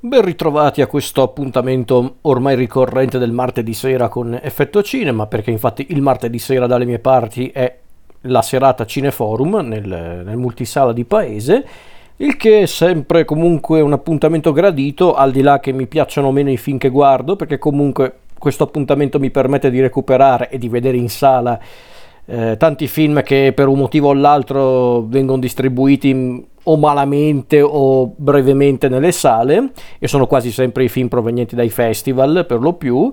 Ben ritrovati a questo appuntamento ormai ricorrente del martedì sera con Effetto Cinema, perché infatti il martedì sera dalle mie parti è la serata Cineforum nel, nel multisala di paese, il che è sempre comunque un appuntamento gradito, al di là che mi piacciono meno i film che guardo, perché comunque questo appuntamento mi permette di recuperare e di vedere in sala eh, tanti film che per un motivo o l'altro vengono distribuiti o malamente o brevemente nelle sale e sono quasi sempre i film provenienti dai festival per lo più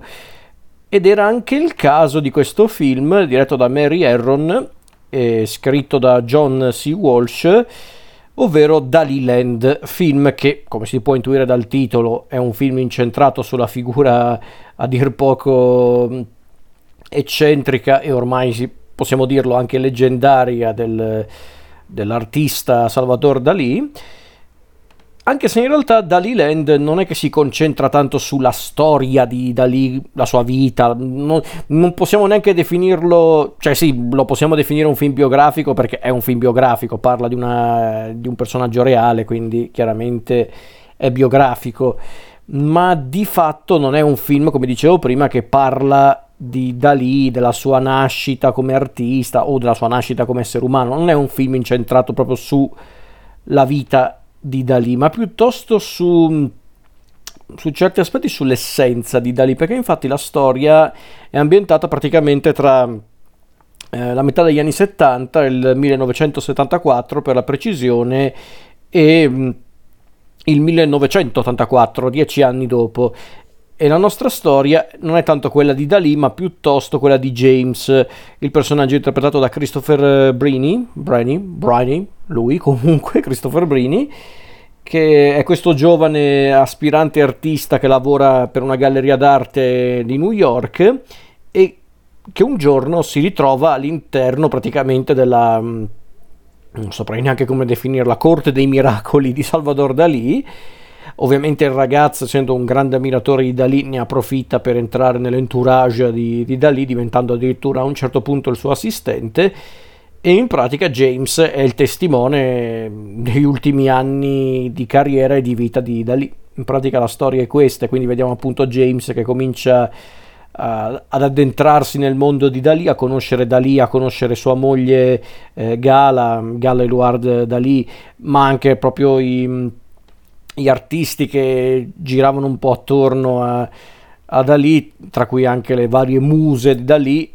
ed era anche il caso di questo film diretto da Mary Herron e scritto da John C. Walsh ovvero Dali Land, film che, come si può intuire dal titolo, è un film incentrato sulla figura a dir poco eccentrica e ormai possiamo dirlo anche leggendaria del, dell'artista Salvador Dalì, anche se in realtà Dalì Land non è che si concentra tanto sulla storia di Dalì, la sua vita, non, non, possiamo neanche definirlo, cioè sì, lo possiamo definire un film biografico perché è un film biografico, parla di, una, di un personaggio reale, quindi chiaramente è biografico, ma di fatto non è un film, come dicevo prima, che parla di Dalì, della sua nascita come artista o della sua nascita come essere umano. Non è un film incentrato proprio sulla vita di Dalì, ma piuttosto su, su certi aspetti sull'essenza di Dalì, perché infatti la storia è ambientata praticamente tra eh, la metà degli anni 70, il 1974 per la precisione, e mm, il 1984, dieci anni dopo. E la nostra storia non è tanto quella di Dalì, ma piuttosto quella di James, il personaggio interpretato da Christopher Brini, Brini, Brini lui comunque, Christopher Brini, che è questo giovane aspirante artista che lavora per una galleria d'arte di New York e che un giorno si ritrova all'interno praticamente della non saprei neanche come definirla corte dei miracoli di Salvador Dalì Ovviamente il ragazzo, essendo un grande ammiratore di Dalì, ne approfitta per entrare nell'entourage di, di Dalì, diventando addirittura a un certo punto il suo assistente. E in pratica James è il testimone degli ultimi anni di carriera e di vita di Dalì. In pratica la storia è questa, quindi vediamo appunto James che comincia ad addentrarsi nel mondo di Dalì, a conoscere Dalì, a conoscere sua moglie eh, Gala, Gala Eluard Dalì, ma anche proprio i gli artisti che giravano un po' attorno a, a Dalì, tra cui anche le varie muse di Dalì,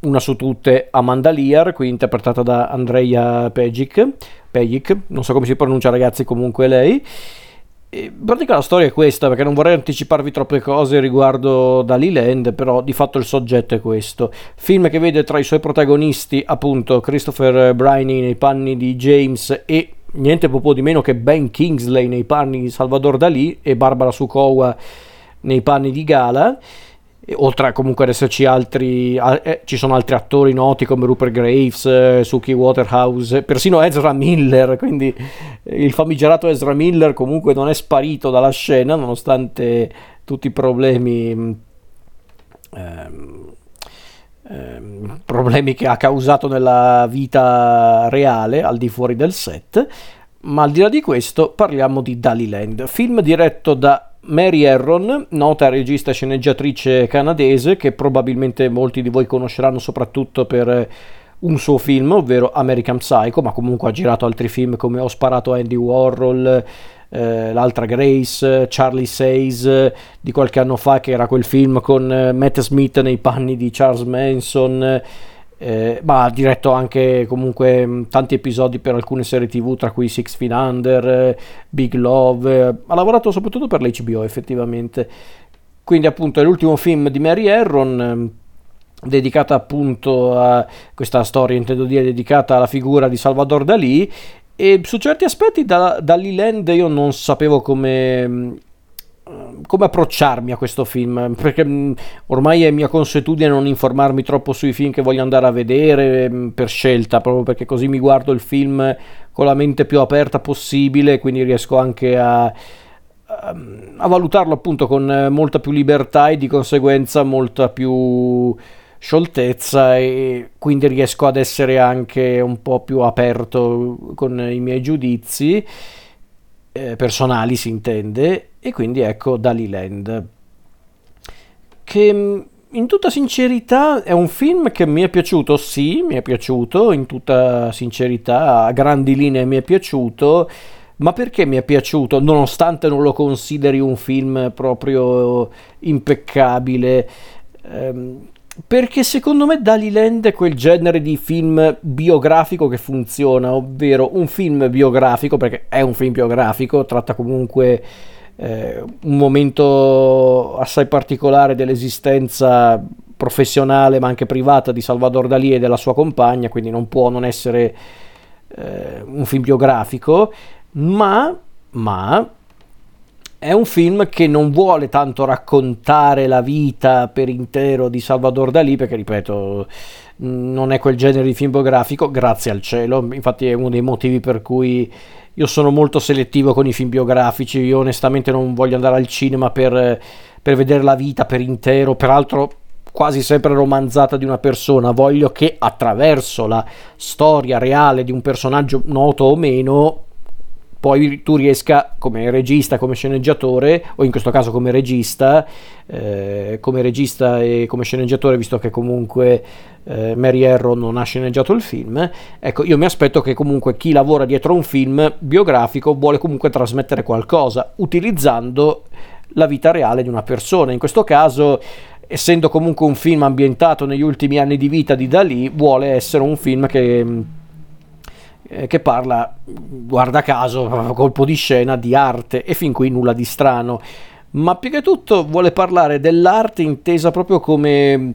una su tutte Amanda Lear, qui interpretata da Andrea Pejic, Pejic, non so come si pronuncia ragazzi, comunque lei. In pratica la storia è questa, perché non vorrei anticiparvi troppe cose riguardo Dalì Land, però di fatto il soggetto è questo. Film che vede tra i suoi protagonisti appunto Christopher Briney nei panni di James e niente proprio di meno che Ben Kingsley nei panni di Salvador Dalì e Barbara Sukowa nei panni di Gala. Oltre a comunque ad esserci altri, eh, ci sono altri attori noti come Rupert Graves, eh, Suki Waterhouse, persino Ezra Miller, quindi il famigerato Ezra Miller comunque non è sparito dalla scena nonostante tutti i problemi ehm, Ehm, problemi che ha causato nella vita reale al di fuori del set. Ma al di là di questo parliamo di Daliland, film diretto da Mary Herron, nota regista e sceneggiatrice canadese che probabilmente molti di voi conosceranno soprattutto per un suo film, ovvero American Psycho, ma comunque ha girato altri film come Ho sparato a Andy Warhol, eh, l'altra Grace, Charlie Says di qualche anno fa che era quel film con eh, Matt Smith nei panni di Charles Manson. Eh, ma ha diretto anche comunque mm, tanti episodi per alcune serie tv tra cui Six Feet Under, Big Love, eh, ha lavorato soprattutto per l'HBO effettivamente quindi appunto è l'ultimo film di Mary Herron ehm, dedicata appunto a questa storia intendo dire dedicata alla figura di Salvador Dalì e su certi aspetti da, dall'Iland io non sapevo come, mm, come approcciarmi a questo film perché mm, ormai è mia consuetudine non informarmi troppo sui film che voglio andare a vedere mm, per scelta proprio perché così mi guardo il film con la mente più aperta possibile quindi riesco anche a, a valutarlo appunto con molta più libertà e di conseguenza molta più scioltezza e quindi riesco ad essere anche un po' più aperto con i miei giudizi eh, personali si intende e quindi ecco Dali Land che mm, in tutta sincerità è un film che mi è piaciuto, sì, mi è piaciuto, in tutta sincerità, a grandi linee mi è piaciuto, ma perché mi è piaciuto, nonostante non lo consideri un film proprio impeccabile? Ehm, perché secondo me Dali Land è quel genere di film biografico che funziona, ovvero un film biografico, perché è un film biografico, tratta comunque eh, un momento assai particolare dell'esistenza professionale ma anche privata di Salvador Dalì e della sua compagna, quindi non può non essere eh, un film biografico, ma, ma è un film che non vuole tanto raccontare la vita per intero di Salvador Dalì, perché ripeto, non è quel genere di film biografico, grazie al cielo, infatti è uno dei motivi per cui io sono molto selettivo con i film biografici, io onestamente non voglio andare al cinema per, per vedere la vita per intero, peraltro quasi sempre romanzata di una persona, voglio che attraverso la storia reale di un personaggio noto o meno poi tu riesca come regista, come sceneggiatore, o in questo caso come regista, eh, come regista e come sceneggiatore, visto che comunque eh, Mary Arrow non ha sceneggiato il film, ecco, io mi aspetto che comunque chi lavora dietro un film biografico vuole comunque trasmettere qualcosa, utilizzando la vita reale di una persona. In questo caso essendo comunque un film ambientato negli ultimi anni di vita di Dalì, vuole essere un film che eh, che parla, guarda caso, colpo di scena, di arte e fin qui nulla di strano. Ma più che tutto vuole parlare dell'arte intesa proprio come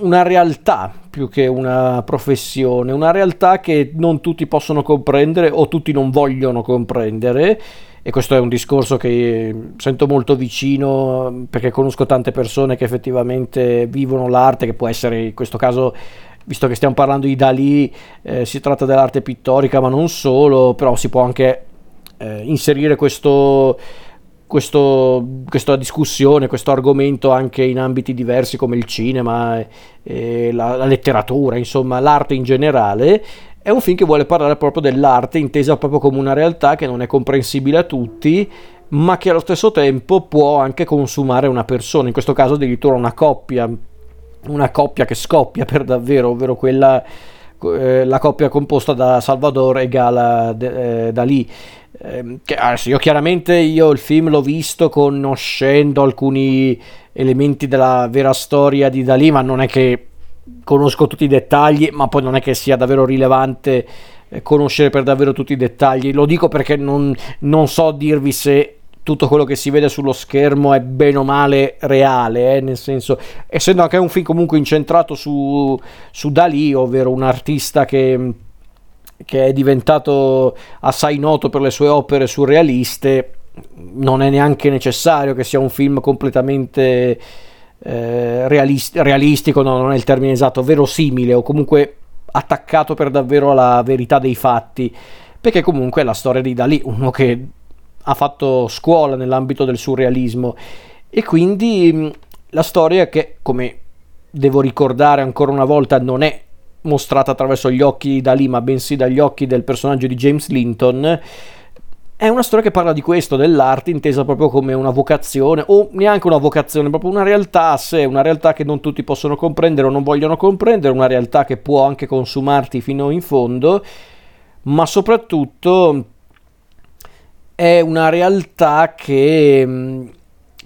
una realtà più che una professione, una realtà che non tutti possono comprendere o tutti non vogliono comprendere. E questo è un discorso che sento molto vicino perché conosco tante persone che effettivamente vivono l'arte, che può essere in questo caso visto che stiamo parlando di Dalì, eh, si tratta dell'arte pittorica, ma non solo, però si può anche eh, inserire questo, questo, questa discussione, questo argomento anche in ambiti diversi come il cinema, eh, la, la letteratura, insomma l'arte in generale. È un film che vuole parlare proprio dell'arte, intesa proprio come una realtà che non è comprensibile a tutti, ma che allo stesso tempo può anche consumare una persona, in questo caso addirittura una coppia, una coppia che scoppia per davvero, ovvero quella eh, la coppia composta da Salvador e Gala de, eh, Dalì. Eh, che, adesso io chiaramente io il film l'ho visto conoscendo alcuni elementi della vera storia di Dalì, ma non è che conosco tutti i dettagli, ma poi non è che sia davvero rilevante eh, conoscere per davvero tutti i dettagli. Lo dico perché non, non so dirvi se tutto quello che si vede sullo schermo è bene o male reale, eh? nel senso, essendo anche un film comunque incentrato su, su Dalì, ovvero un artista che, che è diventato assai noto per le sue opere surrealiste, non è neanche necessario che sia un film completamente eh, realist- realistico, no, non è il termine esatto, verosimile o comunque attaccato per davvero alla verità dei fatti, perché comunque è la storia di Dalì, uno che ha fatto scuola nell'ambito del surrealismo. E quindi la storia che, come devo ricordare ancora una volta, non è mostrata attraverso gli occhi da lì, ma bensì dagli occhi del personaggio di James Linton, è una storia che parla di questo, dell'arte intesa proprio come una vocazione, o neanche una vocazione, proprio una realtà a sé, una realtà che non tutti possono comprendere o non vogliono comprendere, una realtà che può anche consumarti fino in fondo, ma soprattutto è una realtà che mm,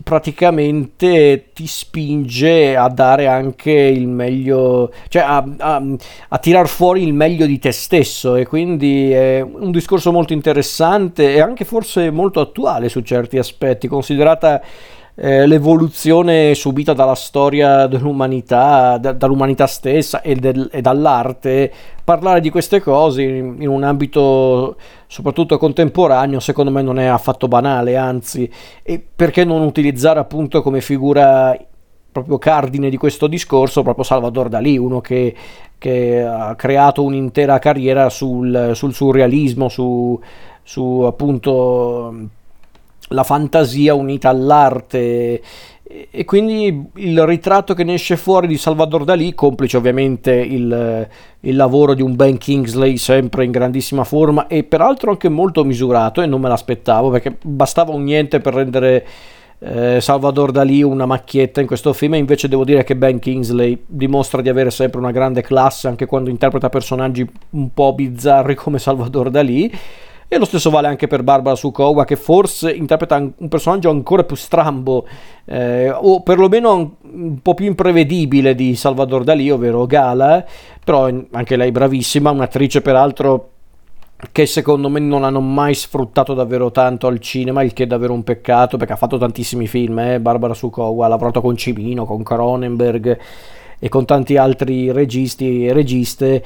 praticamente ti spinge a dare anche il meglio, cioè a, a, a tirar fuori il meglio di te stesso. E quindi è un discorso molto interessante e anche forse molto attuale su certi aspetti, considerata eh, l'evoluzione subita dalla storia dell'umanità, da, dall'umanità stessa e, del, e, dall'arte, parlare di queste cose in, in, un ambito soprattutto contemporaneo secondo me non è affatto banale, anzi, e perché non utilizzare appunto come figura proprio cardine di questo discorso proprio Salvador Dalì, uno che, che ha creato un'intera carriera sul, sul surrealismo, su, su appunto la fantasia unita all'arte. E quindi il ritratto che ne esce fuori di Salvador Dalì, complice ovviamente il, il, lavoro di un Ben Kingsley sempre in grandissima forma e peraltro anche molto misurato e non me l'aspettavo perché bastava un niente per rendere eh, Salvador Dalì una macchietta in questo film e invece devo dire che Ben Kingsley dimostra di avere sempre una grande classe anche quando interpreta personaggi un po' bizzarri come Salvador Dalì e lo stesso vale anche per Barbara Sukowa, che forse interpreta un personaggio ancora più strambo, eh, o perlomeno un po' più imprevedibile di Salvador Dalì, ovvero Gala. Però anche lei bravissima, un'attrice peraltro che secondo me non hanno mai sfruttato davvero tanto al cinema, il che è davvero un peccato, perché ha fatto tantissimi film, eh? Barbara Sukowa, ha lavorato con Cimino, con Cronenberg e con tanti altri registi e registe,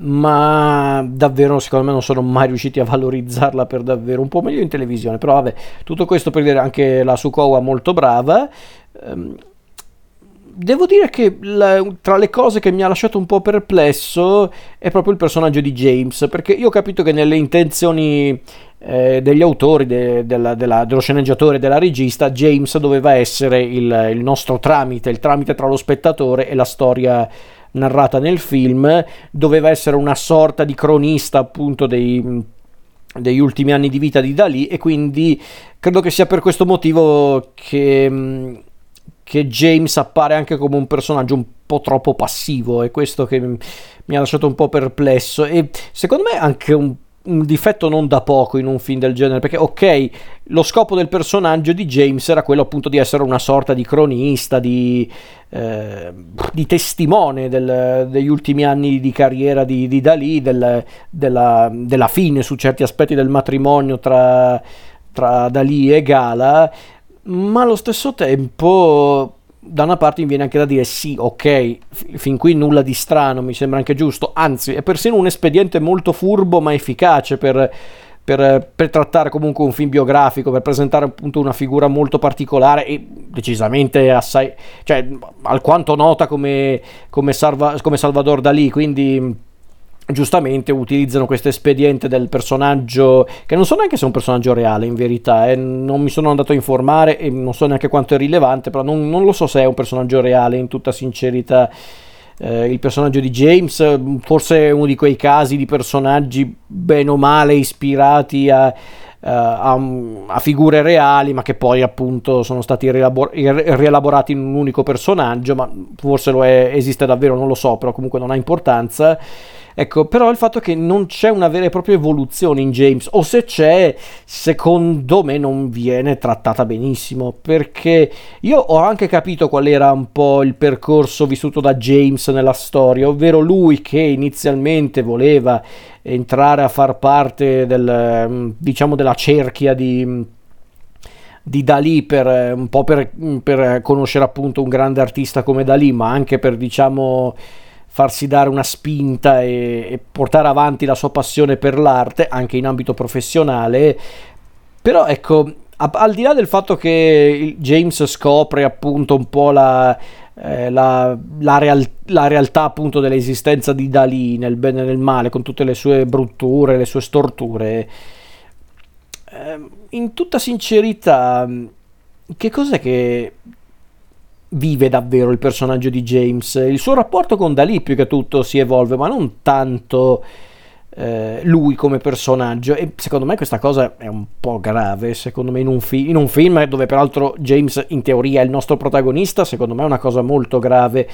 ma davvero secondo me non sono mai riusciti a valorizzarla per davvero un po' meglio in televisione. Però vabbè tutto questo per dire anche la Sukowa molto brava. Ehm, devo dire che la, tra le cose che mi ha lasciato un po' perplesso è proprio il personaggio di James perché io ho capito che nelle intenzioni eh, degli autori de, della, della, dello sceneggiatore della regista James doveva essere il, il nostro tramite il tramite tra lo spettatore e la storia narrata nel film, doveva essere una sorta di cronista appunto dei, degli ultimi anni di vita di Dalì e quindi credo che sia per questo motivo che, che James appare anche come un personaggio un po' troppo passivo e questo che mi ha lasciato un po' perplesso. E secondo me anche un un difetto non da poco in un film del genere, perché ok, lo scopo del personaggio di James era quello appunto di essere una sorta di cronista, di, eh, di testimone del, degli ultimi anni di carriera di, di Dalì, del, della, della, fine su certi aspetti del matrimonio tra, tra Dalì e Gala, ma allo stesso tempo da una parte mi viene anche da dire sì, ok, fin qui nulla di strano, mi sembra anche giusto, anzi è persino un espediente molto furbo ma efficace per, per, per, trattare comunque un film biografico, per presentare appunto una figura molto particolare e decisamente assai, cioè alquanto nota come, come, Salva, come Salvador Dalì, quindi giustamente utilizzano questo espediente del personaggio che non so neanche se è un personaggio reale in verità eh. non mi sono andato a informare e non so neanche quanto è rilevante però non, non lo so se è un personaggio reale in tutta sincerità eh, il personaggio di James forse è uno di quei casi di personaggi bene o male ispirati a, a, a, figure reali, ma che poi appunto sono stati rielabor- rielaborati in un unico personaggio, ma forse lo è, esiste davvero, non lo so, però comunque non ha importanza. Ecco, però il fatto che non c'è una vera e propria evoluzione in James, o se c'è, secondo me non viene trattata benissimo, perché io ho anche capito qual era un po' il percorso vissuto da James nella storia, ovvero lui che inizialmente voleva entrare a far parte del, diciamo, della cerchia di di Dalì per un po' per, per, conoscere appunto un grande artista come Dalì, ma anche per diciamo farsi dare una spinta e, e portare avanti la sua passione per l'arte anche in ambito professionale. Però ecco, al di là del fatto che James scopre appunto un po' la, eh, la, la, real, la, realtà appunto dell'esistenza di Dalì nel bene e nel male, con tutte le sue brutture, le sue storture. Eh, in tutta sincerità, che cos'è che vive davvero il personaggio di James. Il suo rapporto con Dalì più che tutto si evolve, ma non tanto eh, lui come personaggio. E secondo me questa cosa è un po' grave. Secondo me in un, fi- in un film dove peraltro James in teoria è il nostro protagonista, secondo me è una cosa molto grave.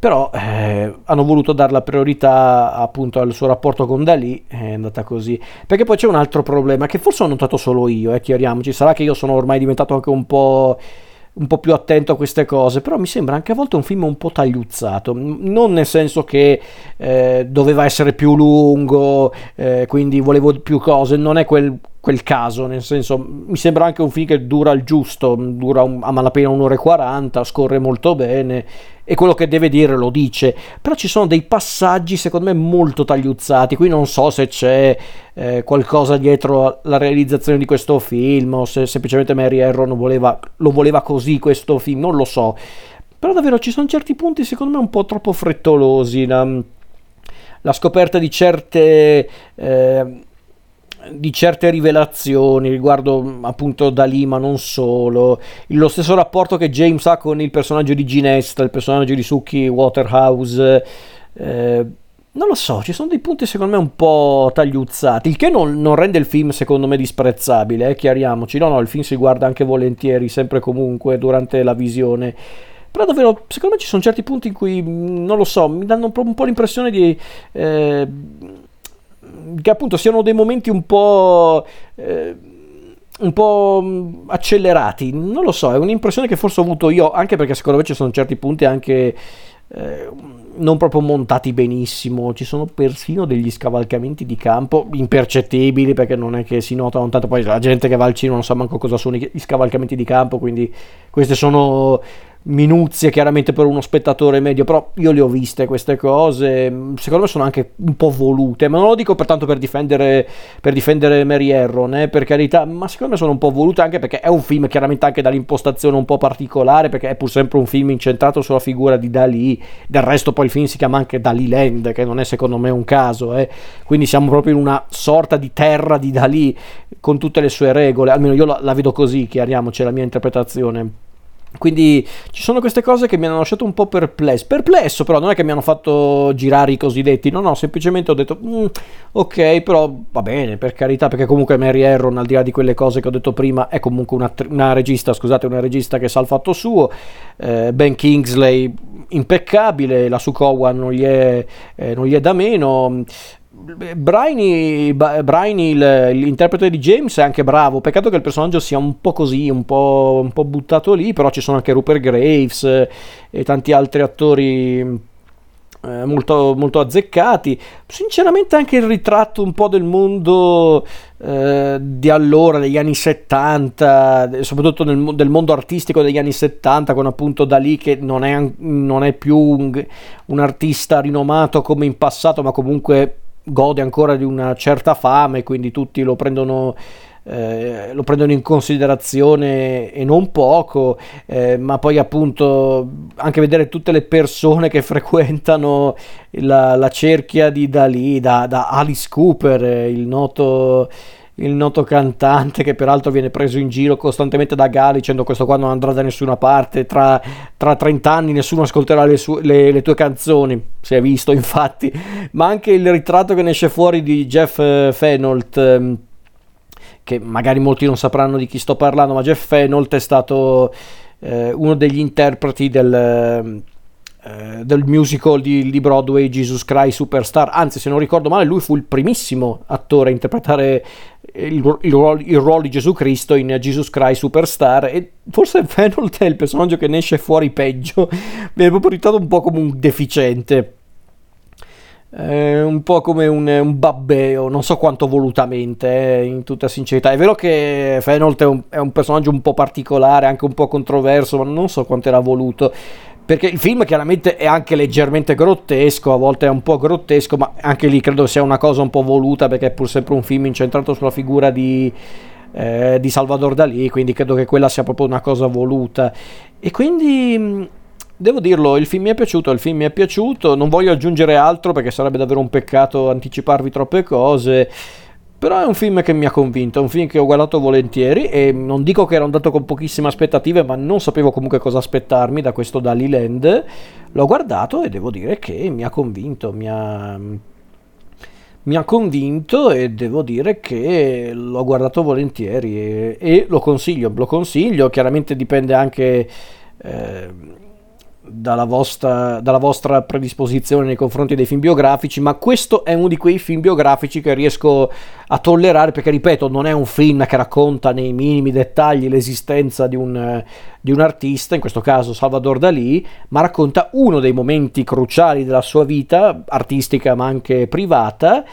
Però eh, hanno voluto dare la priorità appunto al suo rapporto con Dalì, è andata così. Perché poi c'è un altro problema che forse ho notato solo io, eh, chiariamoci. Sarà che io sono ormai diventato anche un po' un po' più attento a queste cose, però mi sembra anche a volte un film un po' tagliuzzato, non nel senso che eh, doveva essere più lungo, eh, quindi volevo più cose, non è quel, quel, caso, nel senso mi sembra anche un film che dura il giusto, dura un, a malapena un'ora e quaranta, scorre molto bene e quello che deve dire lo dice, però ci sono dei passaggi secondo me molto tagliuzzati, qui non so se c'è eh, qualcosa dietro la realizzazione di questo film o se semplicemente Mary Erron voleva, lo voleva così questo film, non lo so, però davvero ci sono certi punti secondo me un po' troppo frettolosi, la, la scoperta di certe... Eh, di certe rivelazioni riguardo appunto Dalì ma non solo. Lo stesso rapporto che James ha con il personaggio di Ginesta il personaggio di Suki Waterhouse. Eh, non lo so, ci sono dei punti secondo me un po' tagliuzzati, il che non, non rende il film secondo me disprezzabile, eh, chiariamoci, no no, il film si guarda anche volentieri, sempre comunque, durante la visione, però davvero, secondo me ci sono certi punti in cui, mm, non lo so, mi danno un po' l'impressione di... Eh, che appunto siano dei momenti un po'... Eh, un po' mm, accelerati, non lo so, è un'impressione che forse ho avuto io, anche perché secondo me ci sono certi punti anche eh, non proprio montati benissimo, ci sono persino degli scavalcamenti di campo impercettibili perché non è che si notano tanto, poi la gente che va al cinema non sa manco cosa sono gli scavalcamenti di campo, quindi queste sono minuzie chiaramente per uno spettatore medio, però io le ho viste queste cose, secondo me sono anche un po' volute, ma non lo dico pertanto per difendere, per difendere Mary Erron, eh, per carità, ma secondo me sono un po' volute anche perché è un film chiaramente anche dall'impostazione un po' particolare, perché è pur sempre un film incentrato sulla figura di Dalì, del resto poi il film si chiama anche Dalì Land, che non è secondo me un caso, eh. quindi siamo proprio in una sorta di terra di Dalì con tutte le sue regole, almeno io la, la vedo così, chiariamoci la mia interpretazione. Quindi ci sono queste cose che mi hanno lasciato un po' perplesso. Perplesso, però non è che mi hanno fatto girare i cosiddetti. No, no, semplicemente ho detto, mm, ok, però va bene, per carità, perché comunque Mary Herron, al di là di quelle cose che ho detto prima, è comunque una, una regista, scusate, una regista che sa il fatto suo. Eh, ben Kingsley, impeccabile, la Sukowa non gli è, eh, non gli è da meno. Briny, Briny l'interprete di James, è anche bravo. Peccato che il personaggio sia un po' così, un po', un po buttato lì. Però ci sono anche Rupert Graves eh, e tanti altri attori eh, molto, molto azzeccati. Sinceramente, anche il ritratto un po' del mondo eh, di allora, degli anni 70, soprattutto nel, del mondo artistico degli anni 70, con appunto da lì che non è, non è più un, un artista rinomato come in passato, ma comunque gode ancora di una certa fame, quindi tutti lo prendono, eh, lo prendono in considerazione e non poco, eh, ma poi appunto anche vedere tutte le persone che frequentano la, la cerchia di Dalì, da, da Alice Cooper, il noto il noto cantante che peraltro viene preso in giro costantemente da Gali dicendo questo qua non andrà da nessuna parte, tra, tra 30 anni nessuno ascolterà le, su- le, le, tue canzoni, si è visto infatti, ma anche il ritratto che ne esce fuori di Jeff eh, Fenolt, ehm, che magari molti non sapranno di chi sto parlando, ma Jeff Fenolt è stato eh, uno degli interpreti del eh, del musical di, di, Broadway Jesus Christ Superstar, anzi se non ricordo male lui fu il primissimo attore a interpretare il, il, ruolo, il ruolo di Gesù Cristo in Jesus Christ Superstar e forse Fenolt è il personaggio che ne esce fuori peggio, viene proprio ritrattato un po' come un deficiente. Eh, un po' come un, un, babbeo, non so quanto volutamente, eh, in tutta sincerità. È vero che Fenolt è è un, personaggio un po' particolare, anche un po' controverso, ma non so quanto era voluto perché il film chiaramente è anche leggermente grottesco, a volte è un po' grottesco, ma anche lì credo sia una cosa un po' voluta perché è pur sempre un film incentrato sulla figura di, eh, di Salvador Dalì, quindi credo che quella sia proprio una cosa voluta. E quindi devo dirlo, il film mi è piaciuto, il film mi è piaciuto, non voglio aggiungere altro perché sarebbe davvero un peccato anticiparvi troppe cose. Però è un film che mi ha convinto, è un film che ho guardato volentieri e non dico che ero andato con pochissime aspettative, ma non sapevo comunque cosa aspettarmi da questo Dali Land. L'ho guardato e devo dire che mi ha convinto, mi ha, mi ha convinto e devo dire che l'ho guardato volentieri e, e lo consiglio, lo consiglio, chiaramente dipende anche... Eh, dalla vostra, dalla vostra, predisposizione nei confronti dei film biografici, ma questo è uno di quei film biografici che riesco a tollerare perché, ripeto, non è un film che racconta nei minimi dettagli l'esistenza di un, di un artista, in questo caso Salvador Dalì, ma racconta uno dei momenti cruciali della sua vita, artistica ma anche privata,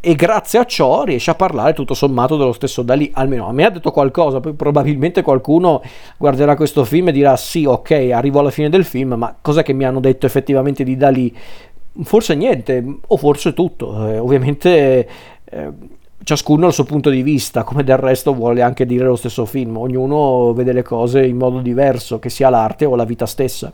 e grazie a ciò riesce a parlare tutto sommato dello stesso Dalì, almeno a me ha detto qualcosa, poi probabilmente qualcuno guarderà questo film e dirà sì, ok, arrivo alla fine del film, ma cos'è che mi hanno detto effettivamente di Dalì? Forse niente, o forse tutto, eh, ovviamente eh, ciascuno ha il suo punto di vista, come del resto vuole anche dire lo stesso film, ognuno vede le cose in modo diverso, che sia l'arte o la vita stessa.